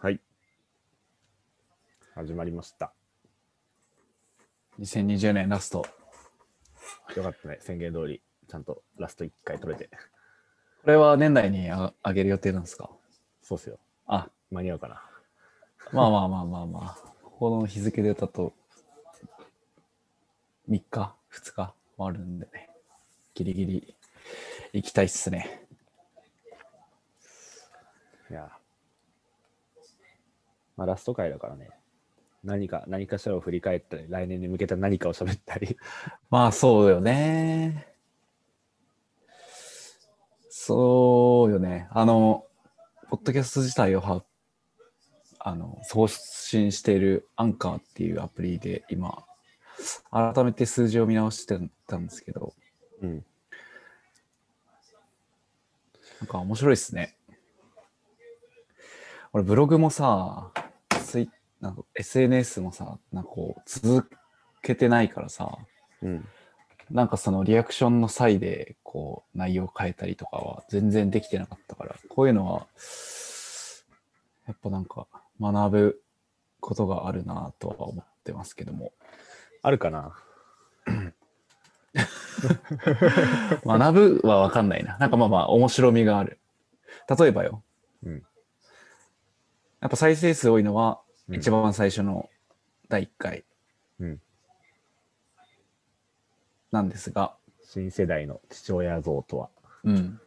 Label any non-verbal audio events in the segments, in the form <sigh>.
はい。始まりました。2020年ラスト。よかったね。宣言通り、ちゃんとラスト1回取れて。これは年内にあ上げる予定なんですか？そうっすよ。あ、間に合うかな。まあまあまあまあまあ。この日付でだと、3日、2日？もあるんでね。ギリギリ行きたいっすね。いや。まあ、ラスト回だからね。何か、何かしらを振り返ったり、来年に向けた何かを喋ったり。<laughs> まあそうよね。そうよね。あの、ポッドキャスト自体をはあの送信しているアンカーっていうアプリで今、改めて数字を見直してたんですけど、うん。なんか面白いっすね。俺ブログもさ、ツイなんか SNS もさ、なんかこう続けてないからさ、うん。なんかそのリアクションの際でこう内容を変えたりとかは全然できてなかったから、こういうのはやっぱなんか学ぶことがあるなとは思ってますけども。あるかな？<laughs> 学ぶはわかんないな。なんかまあまあ面白みがある。例えばよ。うんやっぱ再生数多いのはうん一番最初の第1回うん。なんですが、新世代の父親像とは。うん。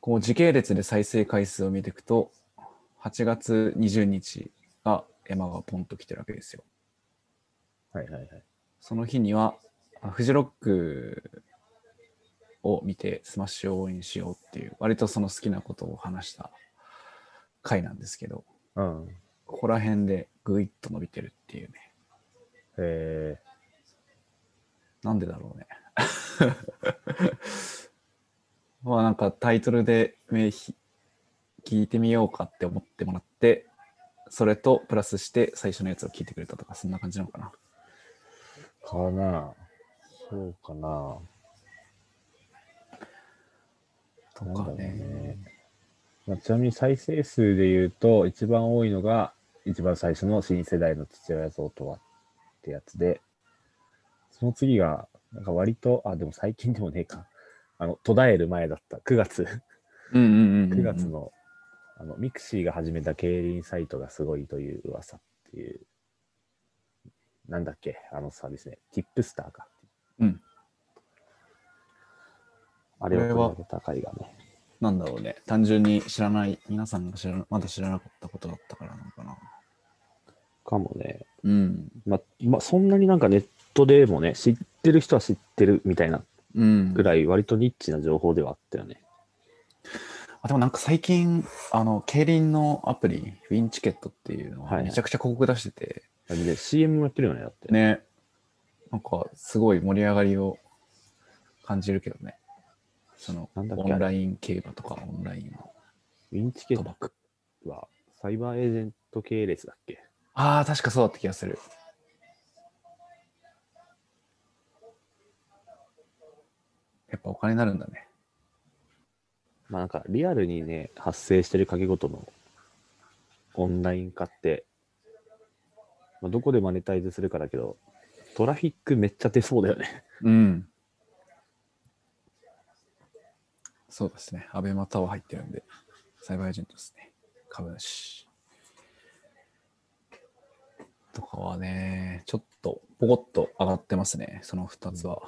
こう時系列で再生回数を見ていくと、8月20日が山がポンと来てるわけですよ。はいはいはい。その日には、あフジロックを見てスマッシュを応援しようっていう、割とその好きなことを話した回なんですけど、うん。ここら辺でぐいっと伸びてるっていうね。えなんでだろうね。<laughs> まあなんかタイトルで名ひ聞いてみようかって思ってもらって、それとプラスして最初のやつを聞いてくれたとか、そんな感じなのかな。ー、かなそうかなとかね。ね。まあ、ちなみに再生数で言うと、一番多いのが、一番最初の新世代の父親像とはってやつで、その次が、なんか割と、あ、でも最近でもねえか。あの、途絶える前だった。9月、うんうんうんうん、9月の、あの、 mixi が始めた競輪サイトがすごいという噂っていう、なんだっけ、あのサービスね。 TIPSTAR か。うん。あれは取り上げた回がね。なんだろうね。単純に知らない、皆さんが知らなまだ知らなかったことだったからなのかな。かもね。うん。ままあ、そんなになんかネットでもね、知ってる人は知ってるみたいなうん。ぐらい、割とニッチな情報ではあったよね。あでもなんか最近、あの、競輪のアプリ、ウィンチケットっていうのはいはいはめちゃくちゃ広告出してて、で、CM もやってるよね、だって。ね、なんかすごい盛り上がりを感じるけどね。その、なんだっけオンライン競馬とかオンラインウィンチケッ。トは、サイバーエージェント系列だっけ？ああ、確かそうだった気がする。やっぱお金になるんだね。まあなんか、リアルにね、発生してる掛け事のオンライン化って、まあ、どこでマネタイズするかだけど、トラフィックめっちゃ出そうだよね。うん。そうですね。アベマタワー入ってるんで、サイバーエージェントですね。株主。とかはね、ちょっとポコッと上がってますね。その2つは。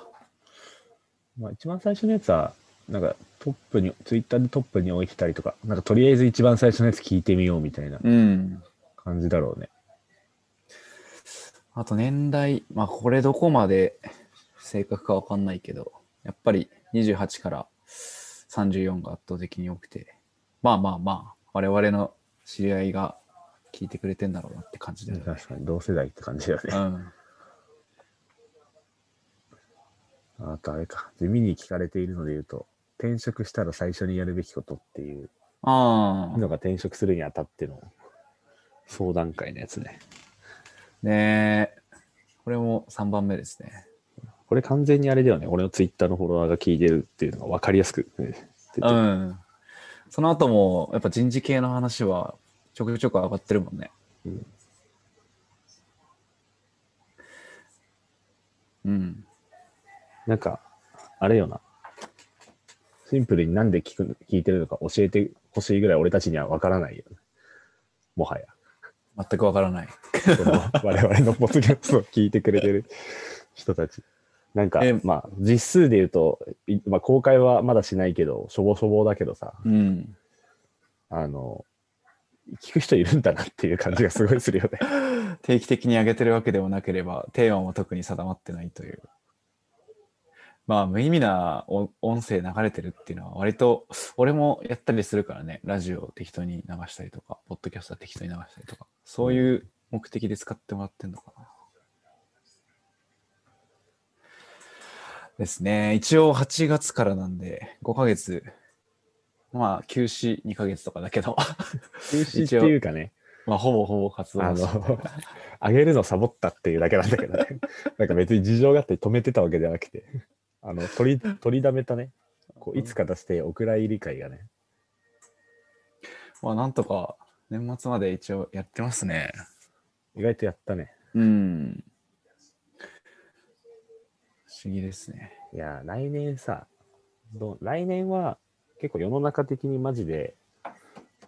まあ一番最初のやつは、なんかトップに、ツイッターでトップに置いてたりとか、なんかとりあえず一番最初のやつ聞いてみようみたいなうん。感じだろうね。あと年代、まあこれどこまで正確かわかんないけど、やっぱり28から34が圧倒的に多くて、まあまあまあ、我々の知り合いが聞いてくれてんだろうなって感じだよね。確かに同世代って感じだよね。うん。あとあれか、地味に聞かれているので言うと、転職したら最初にやるべきことっていうああ。のが転職するにあたっての相談会のやつね。ねえ。これも3番目ですね。これ完全にあれだよね。俺のツイッターのフォロワーが聞いてるっていうのが分かりやすく、ね、出てるうん。その後も、やっぱ人事系の話はちょくちょく上がってるもんね。うん。うん。なんか、あれよな。シンプルになんで聞く聞いてるのか教えてほしいぐらい俺たちにはわからないよね。もはや。全くわからない。その我々のポッドキャストを聞いてくれてる人たち。なんかえ、まあ、実数で言うと、いまあ、公開はまだしないけど、しょぼしょぼだけどさ、うん。あの、聞く人いるんだなっていう感じがすごいするよね。<laughs> 定期的に上げてるわけでもなければ、テーマも特に定まってないという。まあ、無意味な音音声流れてるっていうのは、割と、俺もやったりするからね、ラジオを適当に流したりとか、ポッドキャストは適当に流したりとか、そういう目的で使ってもらってんのかな。ですね。一応8月からなんで、5ヶ月、まあ、休止2ヶ月とかだけど、休止 <laughs> っていうかね、まあ、ほぼほぼ活動あの、上げるのサボったっていうだけなんだけどね。<laughs> なんか別に事情があって止めてたわけじゃなくて、あの、取り、取りだめたね、こういつか出してお蔵入り会がね、まあ、なんとか年末まで一応やってますね。意外とやったね。うん。不思議ですね。いや、来年さ、どう来年は結構世の中的にマジで、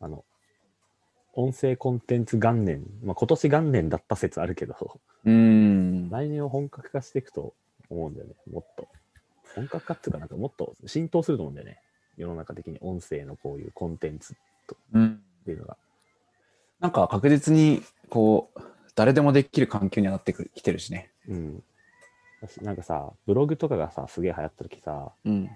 あの、音声コンテンツ元年、まあ、今年元年だった説あるけど、うん。来年は本格化していくと思うんだよね、もっと。本格化っていうか、なんかもっと浸透すると思うんだよね。世の中的に音声のこういうコンテンツうん。っていうのが。なんか確実に、こう、誰でもできる環境にはなってくるきてるしね。うん。私なんかさ、ブログとかがさ、すげえ流行った時さ、うん。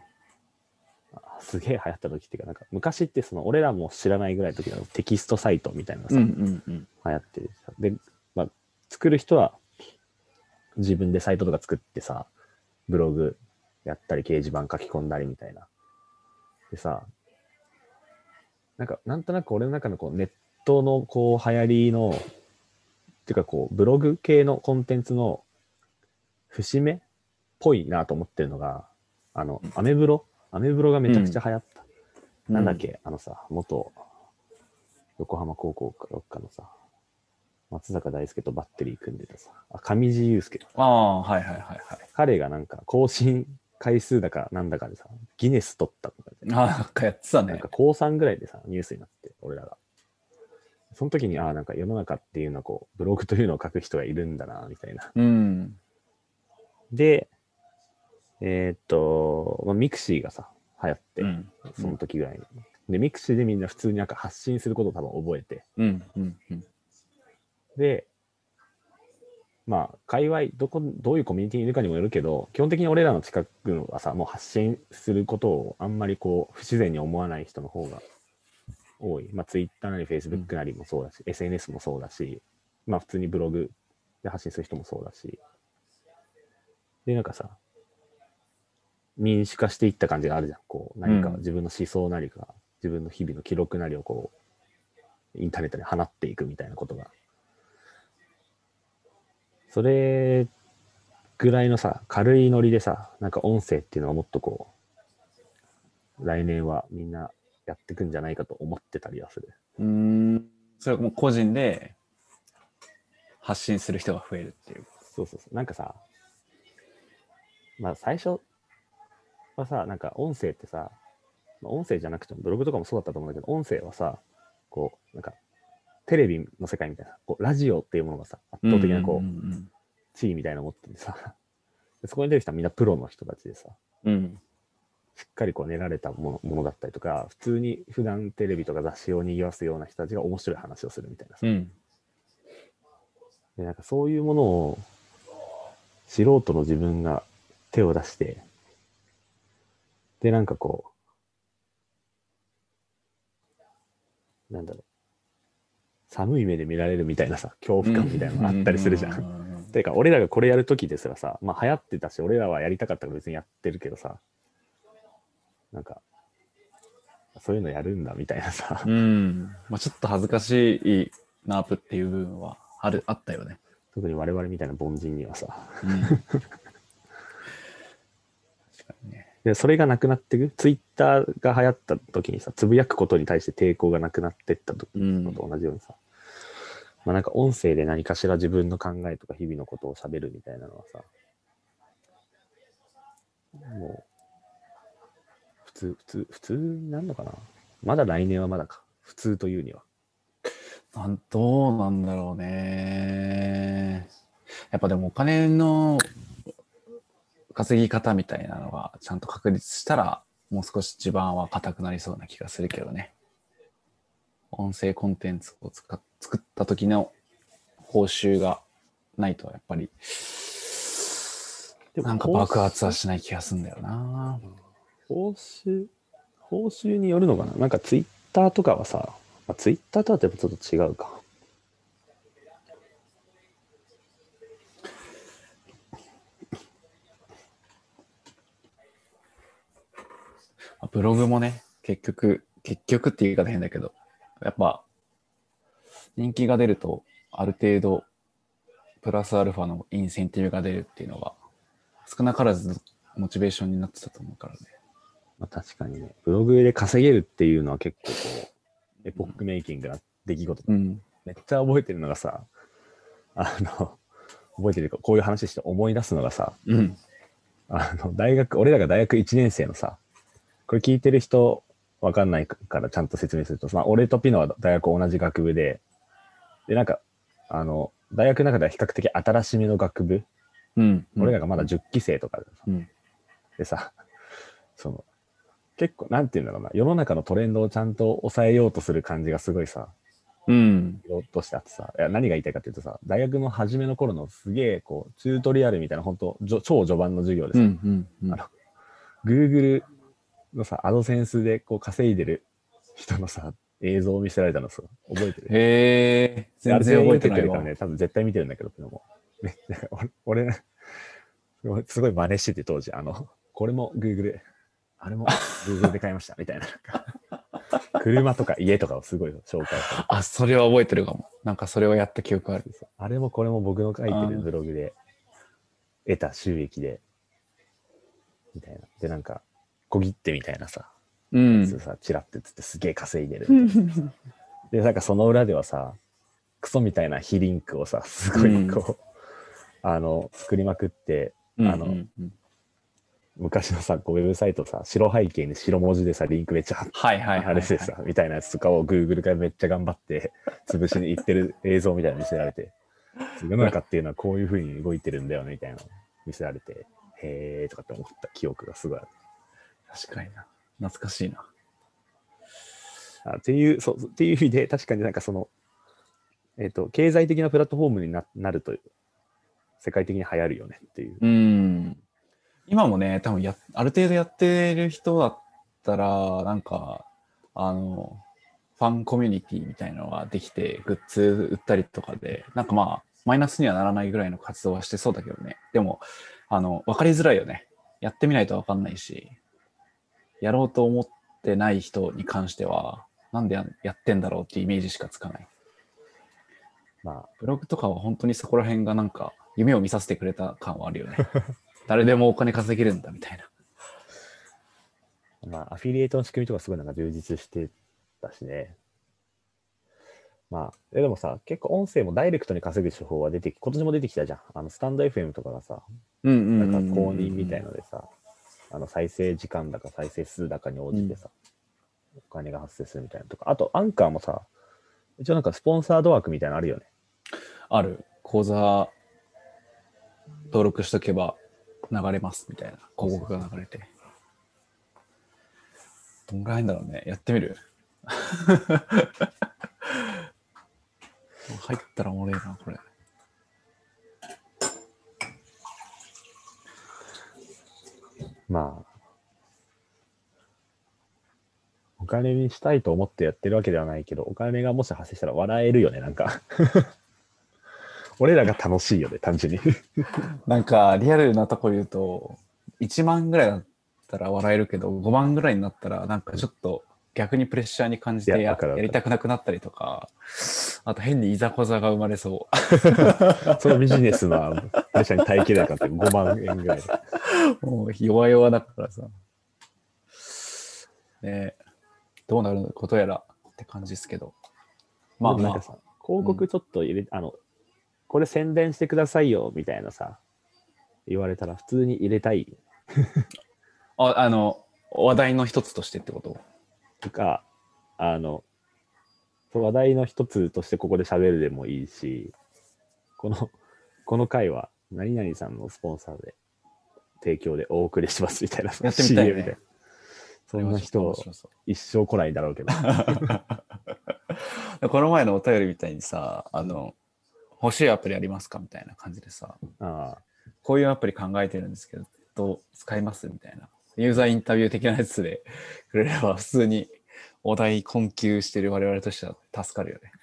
あすげえ流行った時っていうか、なんか昔ってその俺らも知らないぐらいの時のテキストサイトみたいなさ、うんうんうん。流行ってるさ。で、まあ、作る人は自分でサイトとか作ってさ、ブログやったり掲示板書き込んだりみたいな。でさ、なんか、なんとなく俺の中のこうネットのこう流行りの、っていうかこう、ブログ系のコンテンツの節目っぽいなと思ってるのが、あの、アメブロ？アメブロがめちゃくちゃ流行った。なんだっけ、あのさ、元横浜高校かどっかのさ、松坂大輔とバッテリー組んでたさ、あ上地雄介。ああ、はいはいはいはい。彼がなんか更新回数だかなんだかでさ、ギネス取ったとかで、ああ、なんかやってたねなんか。高3ぐらいでさ、ニュースになって、俺らが。その時に、ああ、なんか世の中っていうのはこう、ブログというのを書く人がいるんだな、みたいな。うん。で、えーっと、まあ、 mixi がさ、流行って、うん。その時ぐらいに。で、 mixi でみんな普通になんか発信することを多分覚えて、うん。うん。うん。で、まあ、界隈、どこ、どういうコミュニティにいるかにもよるけど、基本的に俺らの近くのはさ、もう発信することをあんまりこう、不自然に思わない人の方が多い。まあ、Twitter なり Facebook なりもそうだし、SNS もそうだし、まあ、普通にブログで発信する人もそうだし。で、なんかさ、民主化していった感じがあるじゃん。こう、何かうん自分の思想なりか、自分の日々の記録なりをこう、インターネットに放っていくみたいなことがそれぐらいのさ、軽いノリでさ、なんか音声っていうのはもっとこう、来年はみんなやってくんじゃないかと思ってたりはする。うん。それはもう個人で発信する人が増えるっていう。そうそうそう。なんかさ、まあ最初はさ、なんか音声ってさ、まあ、音声じゃなくてもブログとかもそうだったと思うんだけど、音声はさ、こう、なんか、テレビの世界みたいな、こうラジオっていうものがさ、圧倒的なこう、んん地位みたいなの持っててさ、でそこに出てきたみんなプロの人たちでさ、うん。うん。しっかりこう練られたものものだったりとか、普通に普段テレビとか雑誌を賑わすような人たちが面白い話をするみたいなさ。うん。でなんかそういうものを素人の自分が手を出して、で、なんかこう、なんだろう、寒い目で見られるみたいなさ、恐怖感みたいなのがあったりするじゃん。ん。ていうか、俺らがこれやるときですらさ、まあ流行ってたし、俺らはやりたかったから別にやってるけどさ、なんか、そういうのやるんだみたいなさ、うん。まあちょっと恥ずかしいナープっていう部分はある、あったよね。特に我々みたいな凡人にはさ、うん。で、それがなくなっていく。ツイッターが流行った時にさ、つぶやくことに対して抵抗がなくなっていった時うんのと同じようにさ、まあなんか音声で何かしら自分の考えとか日々のことを喋るみたいなのはさ、もう、普通、普通、普通になるのかな？まだ来年はまだか。普通というには。なんどうなんだろうね。やっぱでもお金の稼ぎ方みたいなのがちゃんと確立したら、もう少し地盤は硬くなりそうな気がするけどね。音声コンテンツを作った時の報酬がないと、やっぱり、なんか爆発はしない気がするんだよな。報酬、報酬によるのかな？なんかツイッターとかはさ、まあ、ツイッターとはやっぱちょっと違うか。ブログもね、結局、結局っていう言い方変だけど、やっぱ、人気が出ると、ある程度、プラスアルファのインセンティブが出るっていうのが、少なからずモチベーションになってたと思うからね。まあ、確かにね、ブログで稼げるっていうのは結構こう、エポックメイキングな出来事だ、うん。めっちゃ覚えてるのがさ、あの、覚えてるか、こういう話して思い出すのがさ、うん。あの、大学、俺らが大学1年生のさ、これ聞いてる人わかんないからちゃんと説明すると、まあ、俺とピノは大学同じ学部で、で、なんか、あの、大学の中では比較的新しめの学部、うん。俺らがまだ10期生とかでさ、うん。でさ、その、結構、なんていうんだろうな、世の中のトレンドをちゃんと抑えようとする感じがすごいさ、うん。色としてあってさ、いや何が言いたいかっていうとさ、大学の初めの頃のすげえ、こう、チュートリアルみたいな、本当超序盤の授業でさ、うん。うん。うんあの Google のさ、アドセンスでこう稼いでる人のさ、映像を見せられたのさ、覚えてる？<laughs> へえ、全然覚えてないから。ね、多分絶対見てるんだけど、も。ね、<laughs> 俺、俺俺すごい真似してて当時、あの、これも Google、あれも Google で買いました、みたいな。車とか家とかをすごい紹介されてあ、それは覚えてるかも。なんかそれをやった記憶ある。あれもこれも僕の書いてるブログで得た収益で、みたいな。で、なんか、小切手みたいなさ、うん。さ、チラってつってすげえ稼いでる。で、なんかその裏ではさ、クソみたいな非リンクをさ、すごいこう、あの、作りまくって、うんあのうんうん昔のさ、こうウェブサイトさ、白背景に白文字でさ、リンクめっちゃ貼って、はいはいはい、はい。あれでさ、みたいなやつとかを Google がめっちゃ頑張って潰しに行ってる映像みたいなの見せられて、世の中っていうのはこういう風に動いてるんだよね、みたいなの見せられて、へーとかって思った記憶がすごいある。確かにな。懐かしいな。あっていう、そう、っていう意味で、確かになんかその、えっ、と、経済的なプラットフォームにななると、世界的に流行るよねっていう。うん。今もね、多分や、ある程度やってる人だったら、なんか、あの、ファンコミュニティみたいなのができて、グッズ売ったりとかで、なんかまあ、マイナスにはならないぐらいの活動はしてそうだけどね。でも、あの、わかりづらいよね。やってみないとわかんないし、やろうと思ってない人に関しては、なんでややってんだろうっていうイメージしかつかない。まブログとかは本当にそこら辺がなんか夢を見させてくれた感はあるよね。<laughs> 誰でもお金稼げるんだみたいな。あ、まあ、アフィリエイトの仕組みとかすごいなんか充実してたしね。まあ、えでもさ、結構音声もダイレクトに稼ぐ手法は出てき、今年も出てきたじゃん。あの、スタンド FM とかがさ、うんうんうんなんか公認みたいのでさ、あの、再生時間だか再生数だかに応じてさ、お金が発生するみたいなとか、あと、アンカーもさ、一応なんかスポンサード枠みたいなのあるよね。ある。口座登録しとけば流れますみたいな広告が流れて。どんぐらいだろうね。やってみる？<laughs> 入ったらおもろいな、これ。まあ、お金にしたいと思ってやってるわけではないけど、お金がもし発生したら笑えるよね、なんか。<laughs> 俺らが楽しいよね、単純に。<laughs> なんか、リアルなとこ言うと、1万ぐらいだったら笑えるけど、5万ぐらいになったら、なんかちょっと逆にプレッシャーに感じてやりたくなくなったりとか、あと変にいざこざが生まれそ <laughs> そのビジネスのプレッシャーに耐えきれなかった。5万円ぐらい。もう弱々だからさ。ねどうなることやらって感じですけど。まあまあなんか、さ、広告ちょっと入れ、あの、これ宣伝してくださいよ、みたいなさ、言われたら普通に入れたい。<laughs> ああの、話題の一つとしてってこと？とか、あの、話題の一つとしてここで喋るでもいいし、この、この回は何々さんのスポンサーで提供でお送りしますみたいな、やってみたいねそんな人一生来ないだろうけど。<laughs> この前のお便りみたいにさ、あの、欲しいアプリありますかみたいな感じでさ、あこういうアプリ考えてるんですけど、どう使いますみたいな。ユーザーインタビュー的なやつで <laughs> くれれば、普通にお題困窮してる我々としては助かるよね。あ、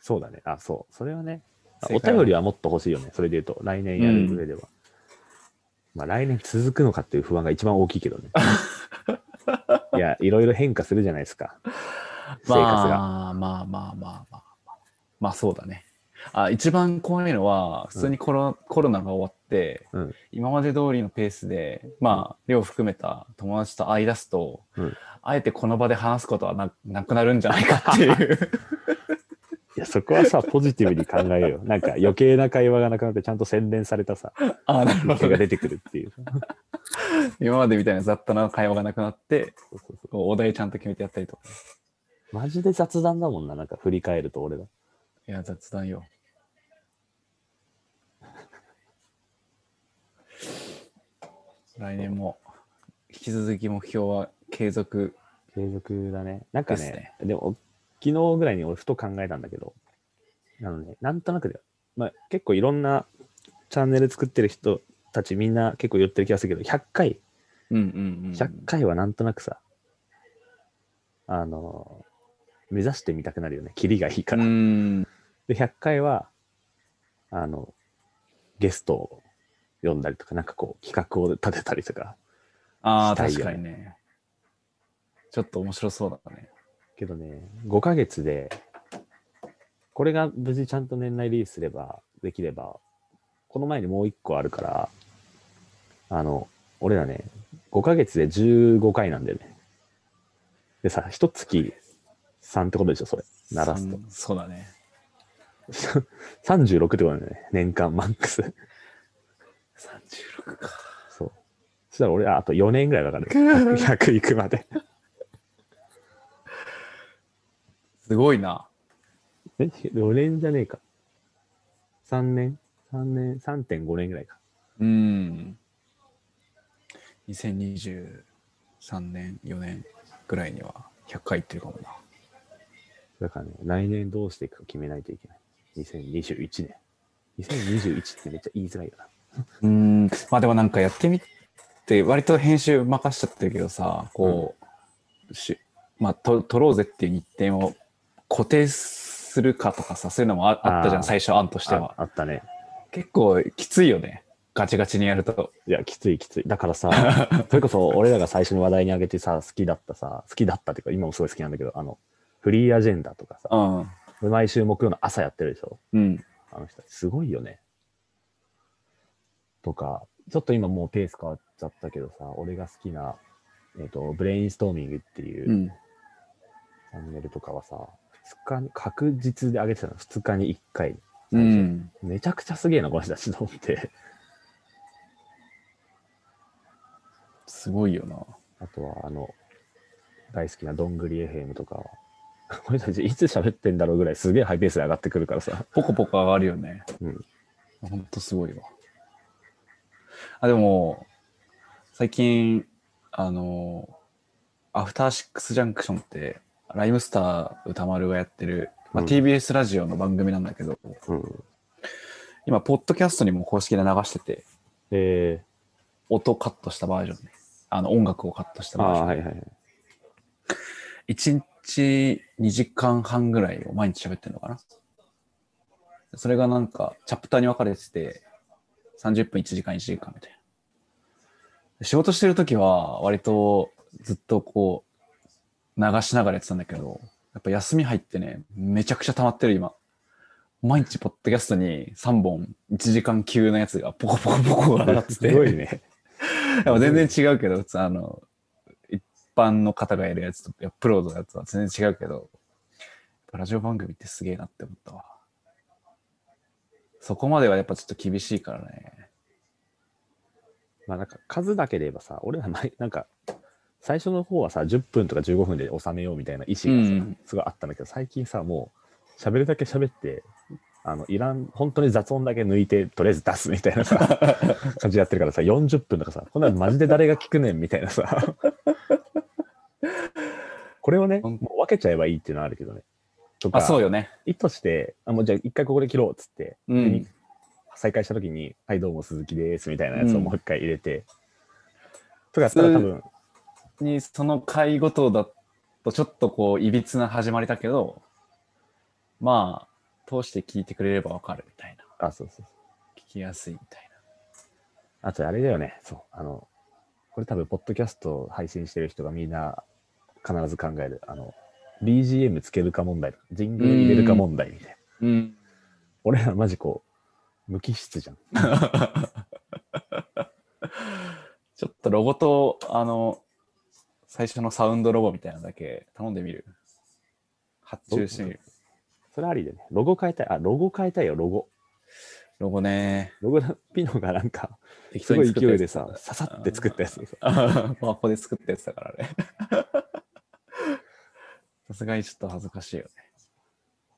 そうだね。あ、そう。それはね、あお便りはもっと欲しいよね。それで言うと、来年やる上では。まあ来年続くのかっていう不安が一番大きいけどね。<laughs> いや、いろいろ変化するじゃないですか。生活が。まあまあまあまあまあまあ。まあそうだね。あ一番怖いのは、普通にコロ,、コロナが終わって、うん。今まで通りのペースで、まあ、量含めた友達と会い出すと、うんあえてこの場で話すことはななくなるんじゃないかっていう。<laughs> いや、そこはさ、ポジティブに考えようよ。なんか余計な会話がなくなって、ちゃんと洗練されたさ、<laughs> あなるほど、ね。店が出てくるっていう。<laughs> 今までみたいな雑多な会話がなくなって、お題ちゃんと決めてやったりとか。マジで雑談だもんな、なんか振り返ると俺ら。いや、雑談よ。来年も、引き続き目標は継続。継続だね。なんかね、ですでも、昨日ぐらいに俺ふと考えたんだけど、あのね、なんとなくで、まあ結構いろんなチャンネル作ってる人たちみんな結構言ってる気がするけど、100回、うんうんうん。100回はなんとなくさ、あの、目指してみたくなるよね。キリがいいかうら。ん。で、100回は、あの、ゲストを呼んだりとか、なんかこう、企画を立てたりとか。ああ、確かにね。ちょっと面白そうだね。けどね、5ヶ月で、これが無事ちゃんと年内リリースすれば、できれば、この前にもう1個あるから、あの、俺らね、5ヶ月で15回なんだよね。でさ、一月3ってことでしょ、それ。鳴らすと。三そうだね。<laughs> 36ってことだよね、年間マックス。36か。そう。そしたら俺、あと4年ぐらいかかる。<laughs> 100 100行くまで。すごいな。え、4年じゃねえか。3年 ?3 年、3.5年ぐらいか。うん。2023年、4年ぐらいには100回いってるかもな。だからね、来年どうしていくか決めないといけない。2021年。2021ってめっちゃ言いづらいよな。うん。まあでもなんかやってみて、割と編集任しちゃってるけどさ、こう、しまあと撮ろうぜっていう日程を固定するかとかさ、そういうのもああったじゃん、最初案としてあは。あったね。結構きついよね。ガチガチにやると。いや、きついきつい。だからさ、<laughs> それこそ俺らが最初に話題に上げてさ、好きだったさ、好きだったっていうか、今もすごい好きなんだけど、あの、フリーアジェンダとかさ、うん。毎週木曜の朝やってるでしょ？うん。あの人すごいよね。とか、ちょっと今もうペース変わっちゃったけどさ、俺が好きな、えっ、と、ブレインストーミングっていうう、ん。チャンネルとかはさ、2日に、確実で上げてたの、2日に1回。うん。めちゃくちゃすげえな、この人たちと思って。すごいよな。あとは、あの、大好きなどんぐり FM とかは、この人たちいつ喋ってんだろうぐらいすげえハイペースで上がってくるからさ。ポコポコ上がるよね。うん。ほんとすごいわ。あ、でも、最近、あの、アフターシックスジャンクションって、ライムスター歌丸がやってる、まあ、うん TBS ラジオの番組なんだけど、うん。今、ポッドキャストにも公式で流してて、え音カットしたバージョンね。あの、音楽をカットしたバージョン。はいはいはい。1日2時間半ぐらいを毎日喋ってるのかな。それがなんか、チャプターに分かれてて、30分1時間1時間みたいな。仕事してるときは、割とずっとこう、流しながらやってたんだけど、やっぱ休み入ってね、めちゃくちゃ溜まってる今。毎日ポッドキャストに3本1時間級のやつがポコポコポコ上がってて。すごいね。<laughs> 全然違うけど、普通あの、い般の方がやるやつと、プロのやつは全然違うけど、ラジオ番組ってすげえなって思ったわ。そこまではやっぱちょっと厳しいからね。まあなんか数だけで言えばさ、俺ら前、なんか、最初の方はさ、10分とか15分で収めようみたいな意思がさ、うんすごいあったんだけど、最近さ、もう、喋るだけ喋って、あの、いらん、本当に雑音だけ抜いて、とりあえず出すみたいなさ、<laughs> 感じでやってるからさ、40分とかさ、こんなのマジで誰が聞くねんみたいなさ、<laughs> これをね、分けちゃえばいいっていうのはあるけどね。とかあ、そうよね。意図して、あ、もうじゃあ一回ここで切ろうっつって、うんで再開した時に、はい、どうも鈴木ですみたいなやつをもう一回入れて、とかやったら多分、に、その回ごとだとちょっとこう、いびつな始まりだけど、まあ、通して聞いてくれればわかるみたいな。あ、そうそう。聞きやすいみたいあとあれだよね、そう、あの、これ多分、ポッドキャスト配信してる人がみんな必ず考える、あの、BGM つけるか問題、ジングル入れるか問題みたいな。な。うん。俺らマジこう、無機質じゃん。<laughs> ちょっとロゴと、あの、最初のサウンドロゴみたいなのだけ頼んでみる？発注してみる？それありでね、ロゴ変えたい。あ、ロゴ変えたいよ、ロゴ。ロゴね。ロゴのピノがなんか、適すごい勢いでさ、ささって作ったやつ。パワポで作ったやつだからね。さすがにちょっと恥ずかしいよね。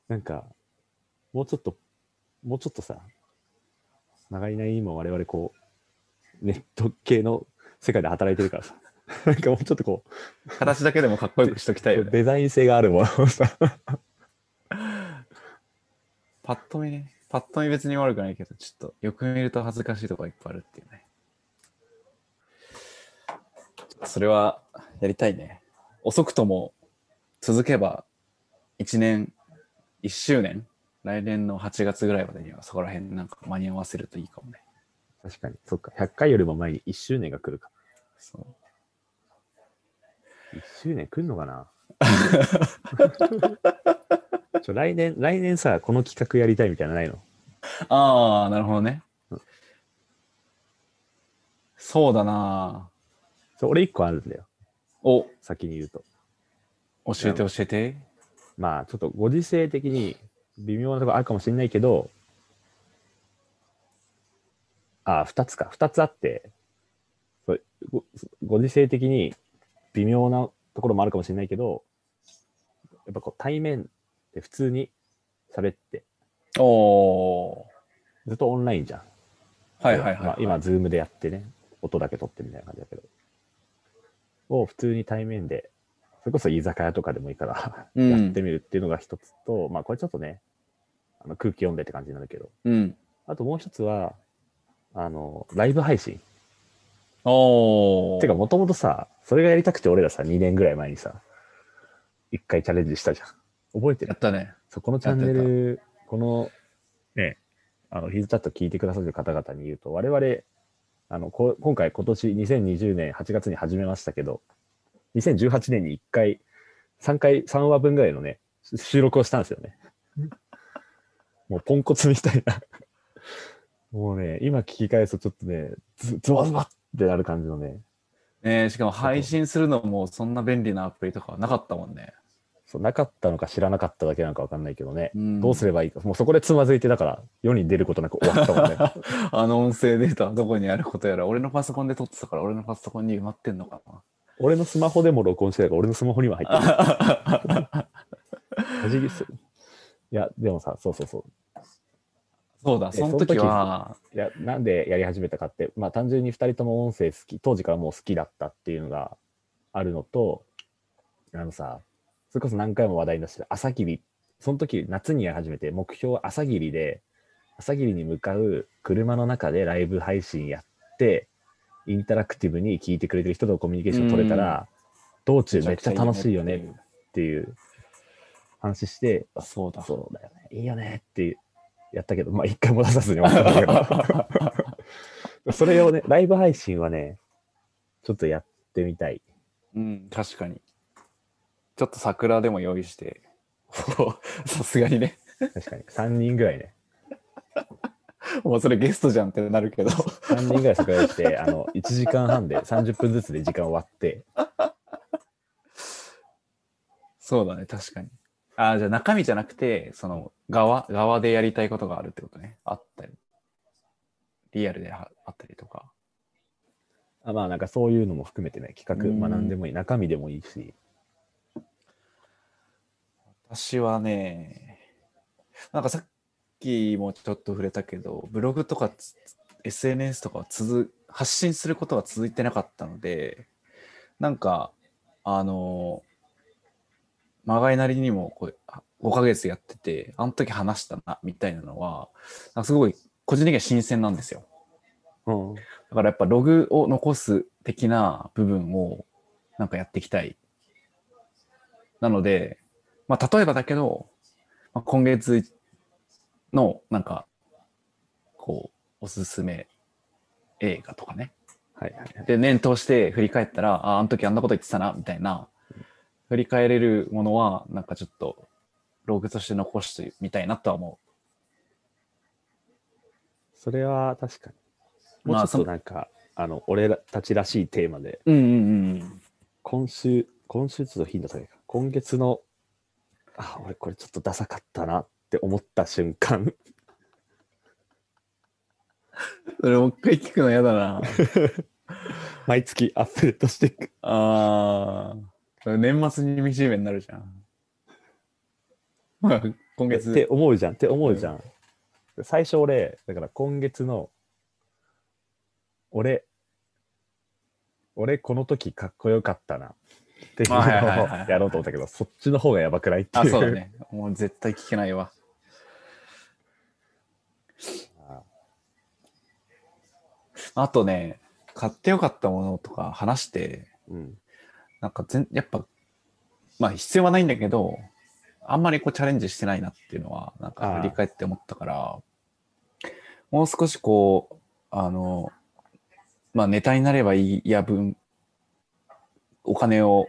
なんか、もうちょっと、もうちょっとさ、長いなも我々こう、ネット系の世界で働いてるからさ、<laughs> なんかもうちょっとこ形だけでもかっこよくしときたいよう、ね。デザイン性があるものをさ、<laughs> パッと見ね。パッと見別に悪くないけど、ちょっとよく見ると恥ずかしいとこがいっぱいあるっていうね。それはやりたいね。遅くとも続けば1年、1周年？来年の8月ぐらいまでにはそこら辺なんか間に合わせるといいかもね。確かに、そっか、100回よりも前に1周年が来るか。そう。1周年来るのかな？<laughs> ちょ来年、来年さ、この企画やりたいみたいなのないの？ああ、なるほどね。うん。そうだなそう俺1個あるんだよ、お、先に言うと。教えて教えて。まあ、ちょっとご時世的に微妙なところあるかもしれないけど、あ、二つか。二つあって、ごご時世的に微妙なところもあるかもしれないけど、やっぱこう対面で普通に喋って、おー。ずっとオンラインじゃん。はいはいはい、まあ、今、ズームでやってね、音だけ撮ってみたいな感じだけど、を普通に対面で、それこそ居酒屋とかでもいいから、うんやってみるっていうのが一つと、まあこれちょっとね、あの空気読んでって感じなんだけど、うん。あともう一つは、あの、ライブ配信。おー。てか、もともとさ、それがやりたくて俺らさ、2年ぐらい前にさ、一回チャレンジしたじゃん。覚えてる？やったね。そこのチャンネル、この、ね、あの、ヒーズチャット聞いてくださる方々に言うと、我々、あの、こ今回今年2020年8月に始めましたけど、2018年に1回、3回、3話分ぐらいのね、収録をしたんですよね。<laughs> もうポンコツみたいな。もうね、今聞き返すとちょっとね、ズズワズワってなる感じのね、ねえしかも配信するのもそんな便利なアプリとかはなかったもんね。そうなかったのか知らなかっただけなのかわかんないけどね、うんどうすればいいか、もうそこでつまずいて、だから世に出ることなく終わったもんね。<laughs> あの音声データどこにあることやら、俺のパソコンで撮ってたから俺のパソコンに埋まってんのかな。俺のスマホでも録音してたから、俺のスマホには入ってる。<laughs> いや、でもさ、そうそうそう。そうだ、えその時は、いや、なんでやり始めたかって、まあ単純に2人とも音声好き、当時からもう好きだったっていうのがあるのと、あのさ、それこそ何回も話題に出してる朝霧、その時夏にやり始めて、目標は朝霧で、朝霧に向かう車の中でライブ配信やって、インタラクティブに聞いてくれてる人とコミュニケーション取れたら、道中めっちゃ楽しいよねっていう話して、あそうだ。そうだよね。いいよねってやったけど、まあ一回も出さずに終わったけど。<laughs> それをね、ライブ配信はね、ちょっとやってみたい。うん、確かに。ちょっと桜でも用意して、<laughs> さすがにね。確かに。3人ぐらいね。もうそれゲストじゃんってなるけど。3人ぐらいそこでして、あの、1時間半で30分ずつで時間終わって、そうだね、確かに。ああ、じゃあ中身じゃなくて、その側、側でやりたいことがあるってことね。あったり。リアルでああったりとか。あまあなんかそういうのも含めてね、企うん画、学んでもいい、中身でもいいし。私はね、なんかさっきもちょっと触れたけど、ブログとかつ SNS とかは続発信することは続いてなかったので、なんか、あの、まがいなりにもこうあ5ヶ月やってて、あの時話したな、みたいなのは、なんかすごい個人的には新鮮なんですよ。うん。だからやっぱログを残す的な部分をなんかやっていきたい。なので、まあ例えばだけど、まあ、今月のなんか、こう、おすすめ映画とかね。はいはいはい。で、年通して振り返ったら、あ、あの時あんなこと言ってたな、みたいな、振り返れるものは、なんかちょっと、ログとして残してみたいなとは思それは確かに。もまあうちょっとなんか、あの、俺らたちらしいテーマで、う。うんうんうん。今週、今週ちょっと頻度高いか。今月の、あ、俺これちょっとダサかったなって思った瞬間。それもう一回聞くの嫌だな。<laughs> 毎月アップデートしていく。ああ、年末に惨めになるじゃん。まあ、今っ月。て思うじゃんって思うじゃん。最初俺、だから今月の、俺、俺この時かっこよかったなっていうのをやろうと思ったけど、そっちの方がやばくないっていう。あ、そうだね。もう絶対聞けないわ。あとね、買ってよかったものとか話して、うん。なんか全、やっぱ、まあ必要はないんだけど、あんまりこうチャレンジしてないなっていうのは、なんか振り返って思ったから、もう少しこう、あの、まあネタになればいいや分、お金を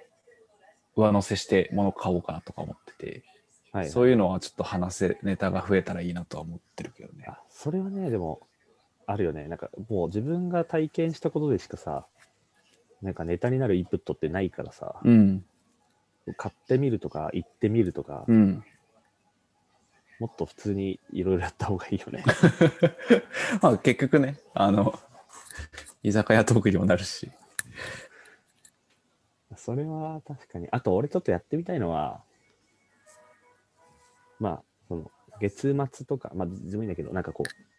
上乗せして物買おうかなとか思ってて、はい、そういうのはちょっと話せ、ネタが増えたらいいなとは思ってるけどね。あそれはね、でも、あるよね。なんかもう自分が体験したことでしかさ、なんかネタになるインプットってないからさ、うん。買ってみるとか、行ってみるとか、うん。もっと普通にいろいろやった方がいいよね。<laughs> まあ結局ね、あの、居酒屋トークにもなるし。それは確かに。あと、俺ちょっとやってみたいのは、まあ、その、月末とか、まあ、自分いいんだけど、なんかこう、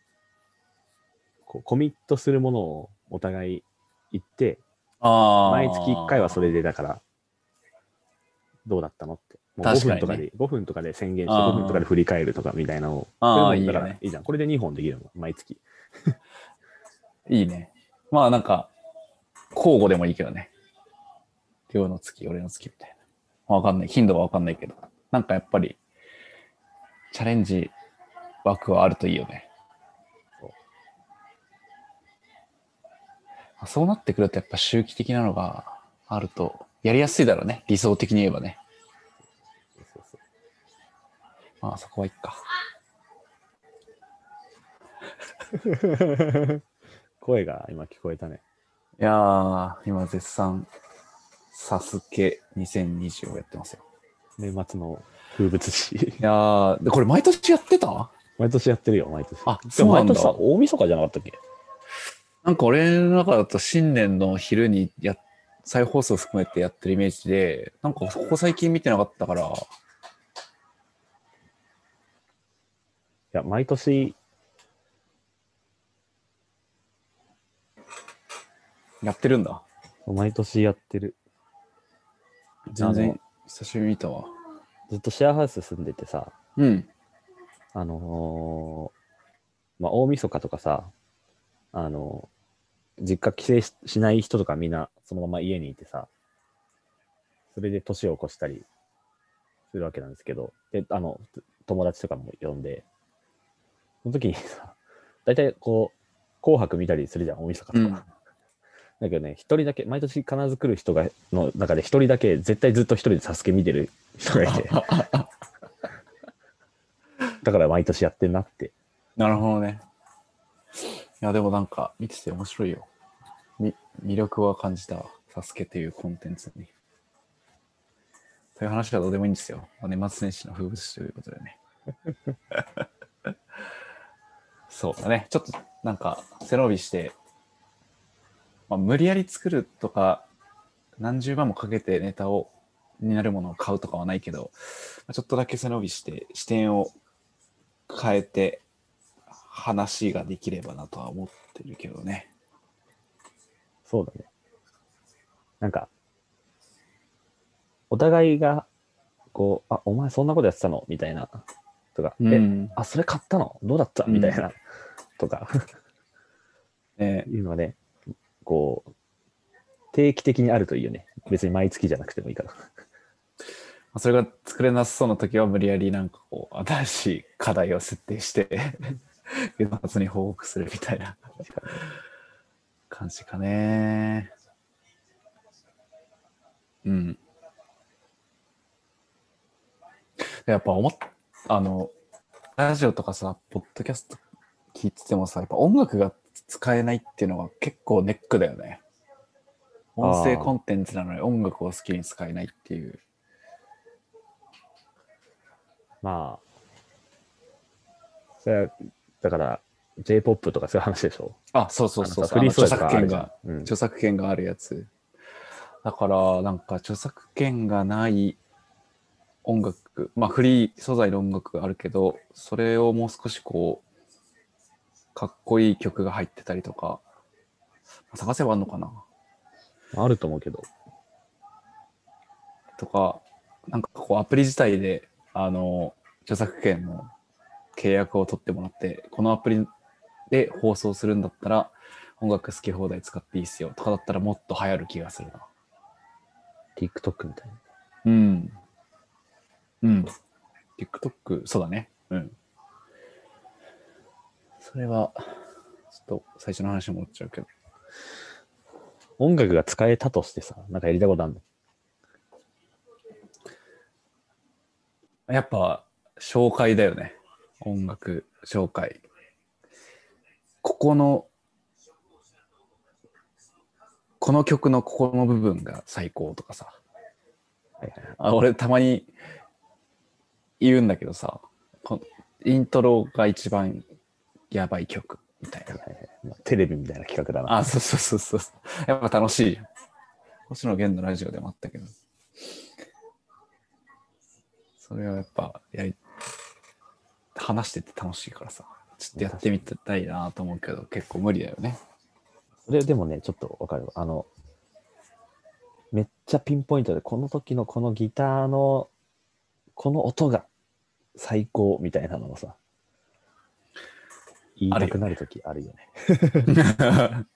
こうコミットするものをお互い言って、あ毎月1回はそれで、だから、どうだったのって。もう5確かにね分とかで、5分とかで宣言して、あー5分とかで振り返るとかみたいなのを。あーこれもだからいいよねいいじゃん。これで2本できるもん、毎月。<laughs> いいね。まあなんか、交互でもいいけどね。今日の月、俺の月みたいな。わかんない。頻度はわかんないけど。なんかやっぱり、チャレンジ枠はあるといいよね。そうなってくるとやっぱ周期的なのがあると、やりやすいだろうね。理想的に言えばね。まあそこはいっか。<laughs> 声が今聞こえたね。いやー、今絶賛、サスケ2020をやってますよ。年末の風物詩。いやー、でこれ毎年やってた？毎年やってるよ、毎年。あでもそうなんだ毎年さ、大晦日じゃなかったっけ？なんか俺の中だと新年の昼にや再放送含めてやってるイメージで、なんかここ最近見てなかったから、いや、毎年、やってるんだ。毎年やってる。あ全然の久しぶりに見たわ。ずっとシェアハウス住んでてさ、うん。あのーまあ、大晦日とかさ、あのー実家帰省ししない人とかみんなそのまま家にいてさ、それで年を越したりするわけなんですけど、で、あの、友達とかも呼んで、その時にさ、<laughs> 大体こう、紅白見たりするじゃん、大晦日とか。うん。<laughs> だけどね、一人だけ、毎年必ず来る人がの中で一人だけ、絶対ずっと一人でサスケ見てる人がいて、<laughs> だから毎年やってんなって。なるほどね。いや、でもなんか見てて面白いよ。み魅力は感じたわ。サスケっていうコンテンツに。そういう話はどうでもいいんですよ。まあ年末年始の風物詩ということでね。<laughs> そうだね。ちょっとなんか背伸びして、まあ、無理やり作るとか、何十万もかけてネタを、になるものを買うとかはないけど、まあちょっとだけ背伸びして、視点を変えて、話ができればなとは思ってるけどね。そうだね。なんか、お互いが、こう、あ、お前そんなことやってたの？みたいな、とか、え、うん。あ、それ買ったの？どうだった？みたいな、とか、ねいうのはね、こう、定期的にあるといいよね。別に毎月じゃなくてもいいから。まあそれが作れなさそうな時は無理やりなんかこう新しい課題を設定して <laughs> 月末に報告するみたいな感じかね。うん。やっぱ思っあのラジオとかさポッドキャスト聞いててもさやっぱ音楽が使えないっていうのは結構ネックだよね。音声コンテンツなのに音楽を好きに使えないっていう。まあ、それは、だから、J-POP とかそういう話でしょ？あ、そうそうそうそう。あのさフリー素材と著作権がうん著作権があるやつ。だから、なんか著作権がない音楽、まあフリー素材の音楽があるけど、それをもう少しこう、かっこいい曲が入ってたりとか、探せばあんのかな？あると思うけど。とか、なんかこうアプリ自体で、あの、著作権の契約を取ってもらって、このアプリで放送するんだったら、音楽好き放題使っていいっすよとかだったらもっと流行る気がするな。TikTok みたいな。うん。うん。TikTok、そうだね。うん。それは、ちょっと最初の話に戻っちゃうけど。音楽が使えたとしてさ、なんかやりたいことあるの？やっぱ、紹介だよね。音楽紹介。ここの、この曲のここの部分が最高とかさ。あ俺たまに言うんだけどさ、こイントロが一番やばい曲みたいな。テレビみたいな企画だな。あ、そうそうそうそう。やっぱ楽しいじゃん。星野源のラジオでもあったけど。それはやっぱやり、話してて楽しいからさ、ちょっとやってみたいなと思うけど、結構無理だよね。それでもね、ちょっとわかるわ。あの、めっちゃピンポイントで、この時のこのギターの、この音が最高みたいなのをさ、言いたくなる時あるよね。<laughs>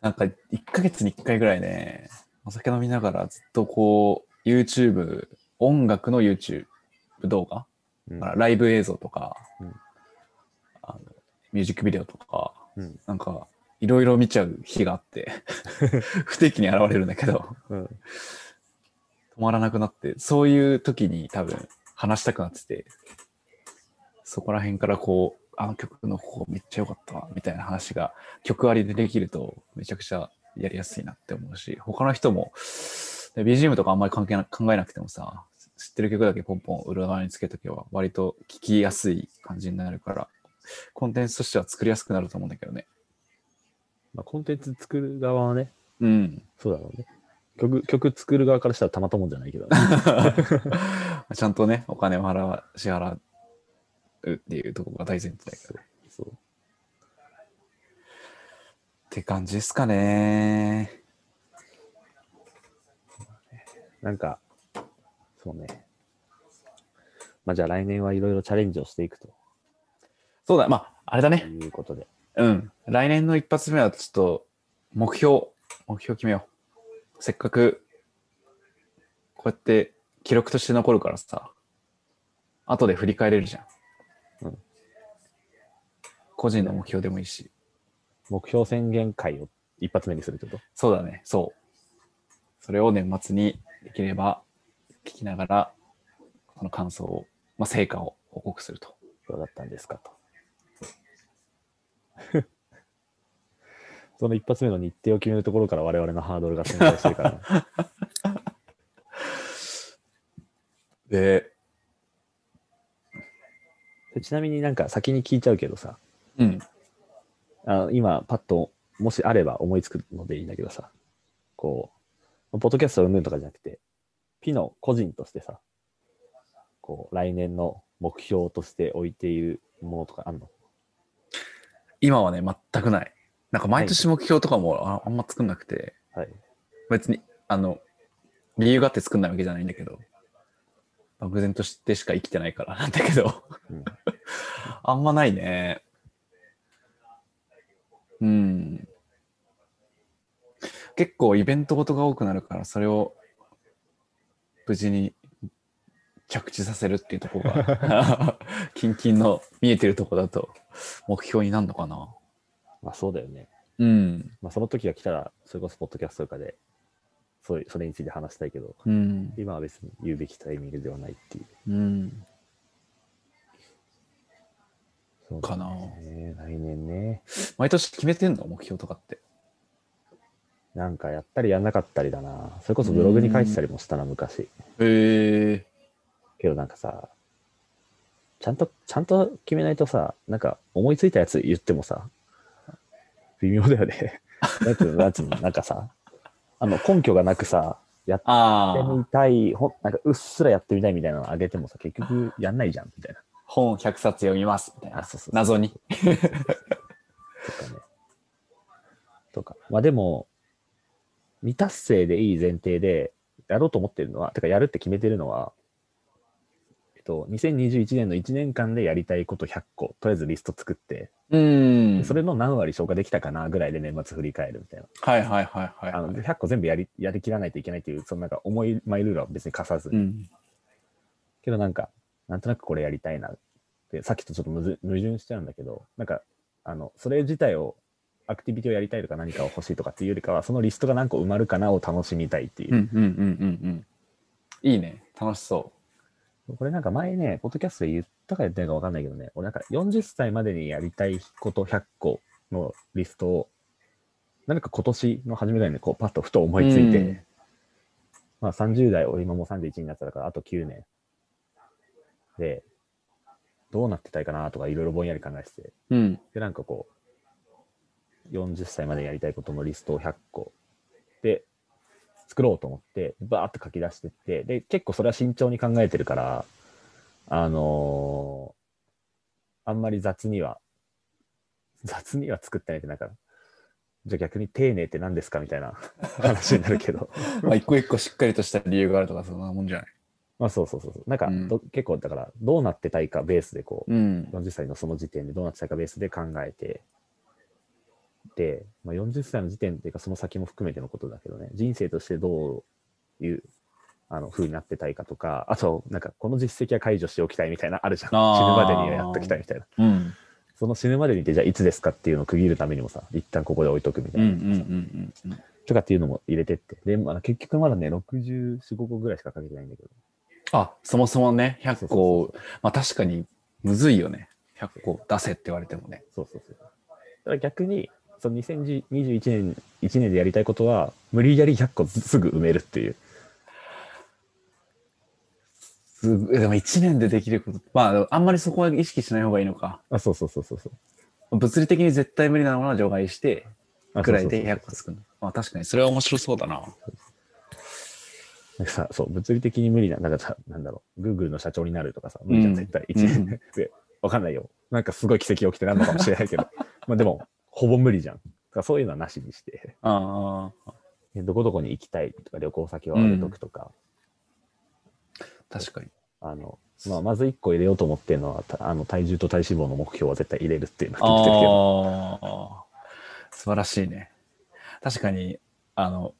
なんか、1ヶ月に1回ぐらいね、お酒飲みながらずっとこう、YouTube、音楽の YouTube 動画、うん。ライブ映像とか、うん。あのミュージックビデオとか、うん。なんか、いろいろ見ちゃう日があって、<laughs> 不定期に現れるんだけど、うん。止まらなくなって、そういう時に多分話したくなってて、そこら辺からこう、あの曲のここめっちゃ良かったわ、みたいな話が曲ありでできるとめちゃくちゃやりやすいなって思うし、他の人も、で BGM とかあんまり関係な考えなくてもさ、知ってる曲だけポンポン裏側につけとけば割と聞きやすい感じになるから、コンテンツとしては作りやすくなると思うんだけどね。まあ、コンテンツ作る側はね、うん。そうだろうね。曲、曲作る側からしたらたまったもんじゃないけど、ね、<laughs> ちゃんとね、お金を払わ、支払うっていうところが大前提だけど。っそう。て感じですかね。なんか、そうね。まあ、じゃあ来年はいろいろチャレンジをしていくとそうだ、まあ、あれだね。いうことで。うん。来年の一発目はちょっと、目標、目標決めよう。せっかく、こうやって記録として残るからさ、後で振り返れるじゃん。うん個人の目標でもいいし。目標宣言会を一発目にするってこと？そうだね、そう。それを年末にできれば聞きながら、この感想を、まあ、成果を報告すると。どうだったんですかと。<laughs> その一発目の日程を決めるところから我々のハードルが存在してるから、<laughs> で、でちなみになんか先に聞いちゃうけどさ、うん。あの今パッともしあれば思いつくのでいいんだけどさ、こう、ポッドキャストを生むとかじゃなくて、ピの個人としてさ、こう、来年の目標として置いているものとかあんの？今はね、全くない。なんか毎年目標とかもああんま作んなくて、はい。別に、あの、理由があって作んないわけじゃないんだけど、漠然としてしか生きてないからなんだけど、うん <laughs> あんまないね。うん。結構イベントごとが多くなるから、それを無事に着地させるっていうところが、<laughs> <laughs> キンキンの見えてるとこだと目標になるのかな。まあそうだよね。うん。まあその時が来たら、それこそポッドキャストとかで、そういう、それについて話したいけど、うん。今は別に言うべきタイミングではないっていう。うん。そうかなね。来年ね。毎年決めてんの？目標とかって。なんかやったりやんなかったりだな。それこそブログに書いてたりもしたな、昔。へえ。けどなんかさ、ちゃんと、ちゃんと決めないとさ、なんか思いついたやつ言ってもさ、微妙だよね。<laughs> なんていうの、なんていうの、なんかさ、あの根拠がなくさ、やってあみたい、ほんなんかうっすらやってみたいみたいなのあげてもさ、結局やんないじゃん、みたいな。本100冊読みますみたいあ、な。そうそうそう。謎に。とかね。とか。まあでも、未達成でいい前提で、やろうと思ってるのは、てかやるって決めてるのは、えっと、2021年の1年間でやりたいこと100個、とりあえずリスト作って、うん。それの何割消化できたかなぐらいで年末振り返るみたいな。はいはいはいはい、あのはい。100個全部やりやりきらないといけないっていう、そのなんか重いマイルールは別に課さずに。うん。けどなんか、なんとなくこれやりたいなって、さっきとちょっと矛盾しちゃうんだけど、なんか、あの、それ自体を、アクティビティをやりたいとか何かを欲しいとかっていうよりかは、そのリストが何個埋まるかなを楽しみたいっていうう。んうんうんうんうん。いいね。楽しそこれなんか前ね、ポッドキャストで言ったか言ってないか分かんないけどね、俺なんか40歳までにやりたいこと100個のリストを、何か今年の初めぐらいにこうパッとふと思いついて、うんまあ30代、俺今もう31になったから、あと9年。で、どうなってたいかなとかいろいろぼんやり考えてて、う。うん。で、なんかこう、40歳までやりたいことのリストを100個で作ろうと思って、バーっと書き出してって、で、結構それは慎重に考えてるから、あのーあんまり雑には、雑には作ってないってなんか、じゃあ逆に丁寧って何ですかみたいな <laughs> 話になるけど、<laughs> まあ一個一個しっかりとした理由があるとかそんなもんじゃない。まあそうそうそうそう。なんか、うんど結構だから、どうなってたいかベースでこう、うん。40歳のその時点でどうなってたかベースで考えて、で、まあ、40歳の時点っていうかその先も含めてのことだけどね、人生としてどういうあの風になってたいかとか、あと、なんかこの実績は解除しておきたいみたいなあるじゃん。死ぬまでにはやっときたいみたいな。うん。その死ぬまでにってじゃあいつですかっていうのを区切るためにもさ、一旦ここで置いとくみたいな。とかっていうのも入れてって。で、まあ、結局まだね、64、5個ぐらいしかかけてないんだけど。あ、そもそもね、100そう個、まあ確かにむずいよね。100個出せって言われてもね。そうそうそう。だから逆に、その2021年、1年でやりたいことは、無理やり100個すぐ埋めるっていう。すごいでも1年でできること、まああんまりそこは意識しない方がいいのか。あ、そうそうそうそうそう。物理的に絶対無理なものは除外して、あくらいでそうそう100個作るの。まあ確かにそれは面白そうだな。そうさそう、物理的に無理な、なんかさ、なんだろう、Google の社長になるとかさ、無理じゃん、うん絶対。1年で。でわかんないよ。なんかすごい奇跡起きてなるのかもしれないけど。<laughs> まあでも、ほぼ無理じゃん。だからそういうのはなしにして、ああ、でどこどこに行きたいとか、旅行先を挙げとくとか、確かに。あの、まあ、まず1個入れようと思ってるのは、たあの体重と体脂肪の目標は絶対入れるっていうのを決めてるけど。ああ、素晴らしいね。確かに、あの、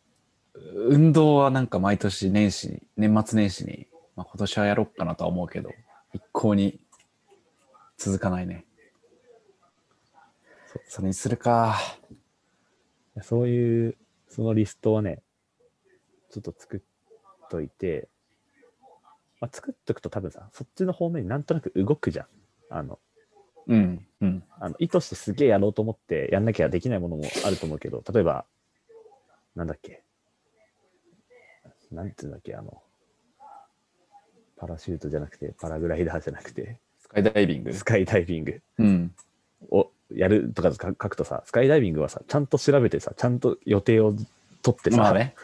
運動はなんか毎年年始に、年末年始に、まあ、今年はやろうかなとは思うけど、一向に続かないね。それにするか。そういう、そのリストはね、ちょっと作っといて、まあ、作っとくと多分さ、そっちの方面になんとなく動くじゃん。あの、うん、うん。あの意図してすげえやろうと思ってやんなきゃできないものもあると思うけど、例えば、なんだっけ、なんていうんだっけ、あの、パラシュートじゃなくて、パラグライダーじゃなくて、スカイダイビング。スカイダイビングうん。をやるとか書くとさ、スカイダイビングはさ、ちゃんと調べてさ、ちゃんと予定を取ってさ、まあね。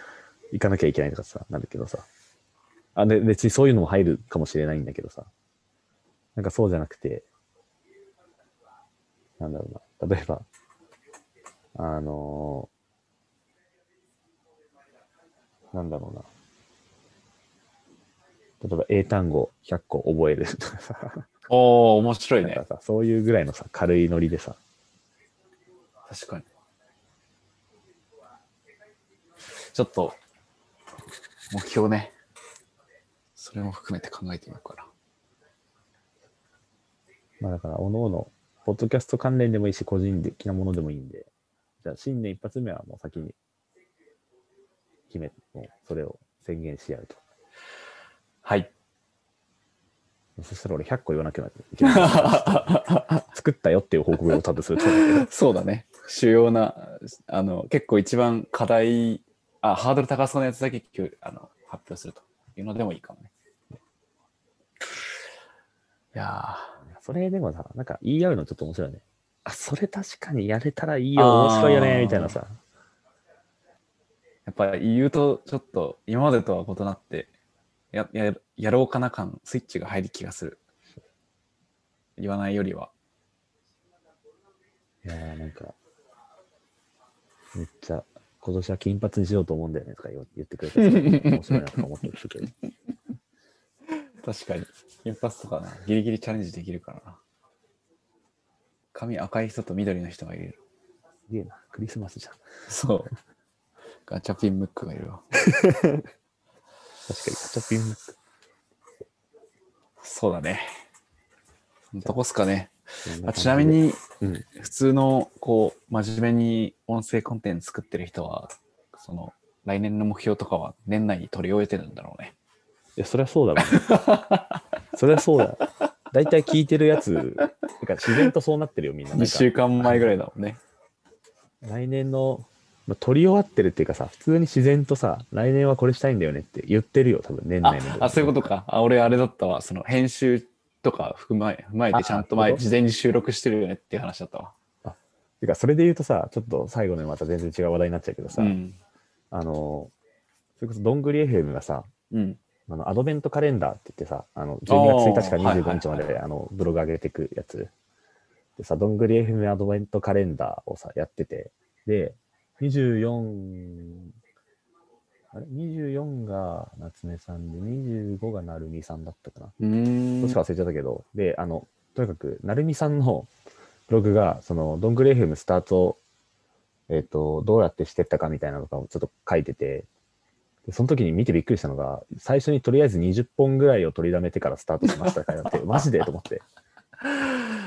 行かなきゃいけないとかさ、なんだけどさ。あで別にそういうのも入るかもしれないんだけどさ。なんかそうじゃなくて、なんだろうな。例えば、あのーなんだろうな。例えば英単語100個覚えるとかさ、おお面白いねなんか。さ、そういうぐらいのさ、軽いノリでさ、確かに。ちょっと、目標ね。それも含めて考えてみようかな。まあだから、おのおの、ポッドキャスト関連でもいいし、個人的なものでもいいんで、じゃあ、新年一発目はもう先に決め、もうそれを宣言し合うと。はい。そしたら俺100個言わなきゃいけない。作ったよっていう報告を多分すると思うけど。<laughs> そうだね。主要な、あの、結構一番課題、あ、ハードル高そうなやつだけあの発表するというのでもいいかもね。いやそれでもさ、なんか言い合うのちょっと面白いね。あ、それ確かにやれたらいいよ、面白いよね、みたいなさ。ーやっぱり言うとちょっと今までとは異なって、や、や、やろうかな感、スイッチが入る気がする。言わないよりは。いやーなんか、めっちゃ、今年は金髪にしようと思うんだよねとか言言ってくれてさ、<laughs> 面白いなとか思ってるけど。確かに。金髪とかな、ギリギリチャレンジできるからな。髪赤い人と緑の人がいる。すげえな、クリスマスじゃん。そう。ガチャピンムックがいるわ。<laughs> 確かに、ガチャピン。そうだね。そのとこっすかね。あちなみ、に、うん、普通の、こう、真面目に音声コンテンツ作ってる人は、その、来年の目標とかは年内に取り終えてるんだろうね。いや、そりゃそうだろう。そりゃそうだ。大体聞いてるやつ、なんか自然とそうなってるよ、みんな。なん2か週間前ぐらいだもんね。来年の、まあ、取り終わってるっていうかさ、普通に自然とさ、来年はこれしたいんだよねって言ってるよ、多分年あ内の。あ、そういうことか。あ、俺あれだったわ。その、編集とか含まえ踏まえあて、ちゃんと前事前に収録してるよねっていう話だったわ。てか、それで言うとさ、ちょっと最後のまた全然違う話題になっちゃうけどさ、うん。あの、それこそどんぐり FM がさ、うん。あのアドベントカレンダーって言ってさ、あの12月1日からはいはい25日まで、あのブログ上げていくやつ。でさ、どんぐり FM アドベントカレンダーをさ、やってて、で、24、あれ ?24 が夏目さんで、25がなるみさんだったかな。うーん。どっちか忘れちゃったけど、で、あの、とにかく、なるみさんのブログが、その、どんぐり FM スタート、えっ、と、どうやってしてったかみたいなのとかをちょっと書いてて、でその時に見てびっくりしたのが、最初にとりあえず20本ぐらいを取りだめてからスタートしましたからって、<laughs> マジでと思って。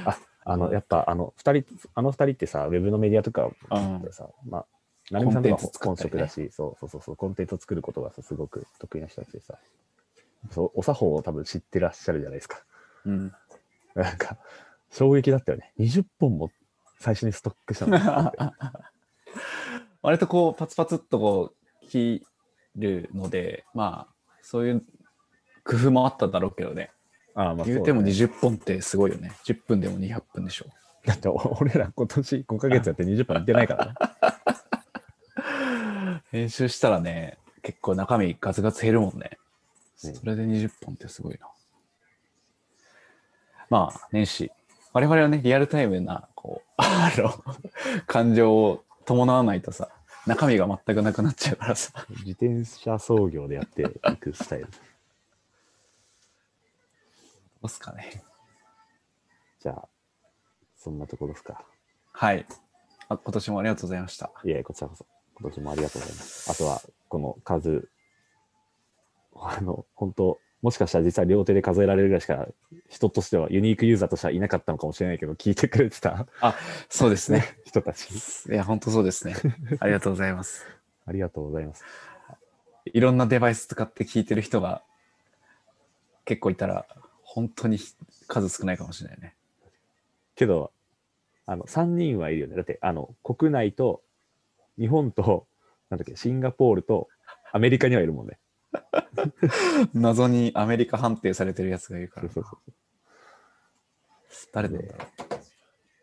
あ、あの、やっぱ、あの、二人、あの二人ってさ、ウェブのメディアとかでさ、まあ、なるみさんとかコンテンツ作本職だし、そうそうそうそう、コンテンツを作ることがさ、すごく得意な人たちでさ、そう、お作法を多分知ってらっしゃるじゃないですか。うん。なんか、衝撃だったよね。20本も最初にストックしたの。<laughs> 割とこう、パツパツっとこう、切るので、まあ、そういう工夫もあっただろうけどね。ああ、まあ言うてもそうだね20本ってすごいよね。10分でも200分でしょ。だってお俺ら今年5ヶ月やって20本いってないからね。<laughs> 編集したらね、結構中身ガツガツ減るもんね。うんそれで20本ってすごいな。まあ、年始。我々はね、リアルタイムな、こう、<laughs> あの、感情を伴わないとさ、中身が全くなくなっちゃうからさ。自転車操業でやっていくスタイル。どうすかね。じゃあ、そんなところですか。はい。あ今年もありがとうございました。いえ、こちらこそ。今年もありがとうございます。あとは、この数、あの、本当もしかしたら実は両手で数えられるぐらいしか、人としては、ユニークユーザーとしてはいなかったのかもしれないけど、聞いてくれてたあ、そうですね。<laughs> 人たち。いや、本当そうですね。ありがとうございます。ありがとうございます。いろんなデバイス使って聞いてる人が結構いたら、本当に数少ないかもしれないね。けど、あの、3人はいるよね。だって、あの、国内と、日本と、なんだっけ、シンガポールと、アメリカにはいるもんね。<laughs> 謎にアメリカ判定されてるやつがいるから。そうそう誰だろう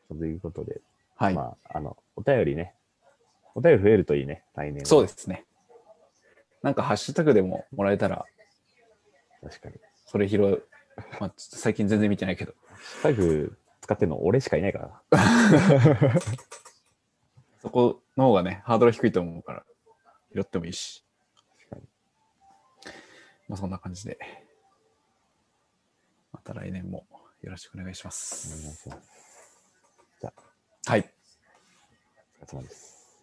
そう。ということで、はい、まあ、あの、お便りね、お便り増えるといいね、来年は。そうですね。なんかハッシュタグでももらえたら、確かに。それ拾う。まあ、最近全然見てないけど。ハッシュタグ使ってるの俺しかいないから。<laughs> そこの方がね、ハードル低いと思うから、拾ってもいいし。まあそんな感じで。また来年もよろしくお願いしまお願いす。します。じゃあ、はい。お疲れ様です。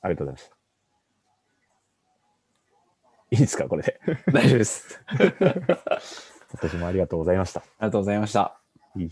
ありがとうございました。いいですか、これで？大丈夫です。あり私もありがとうございました。がとうございました。いい。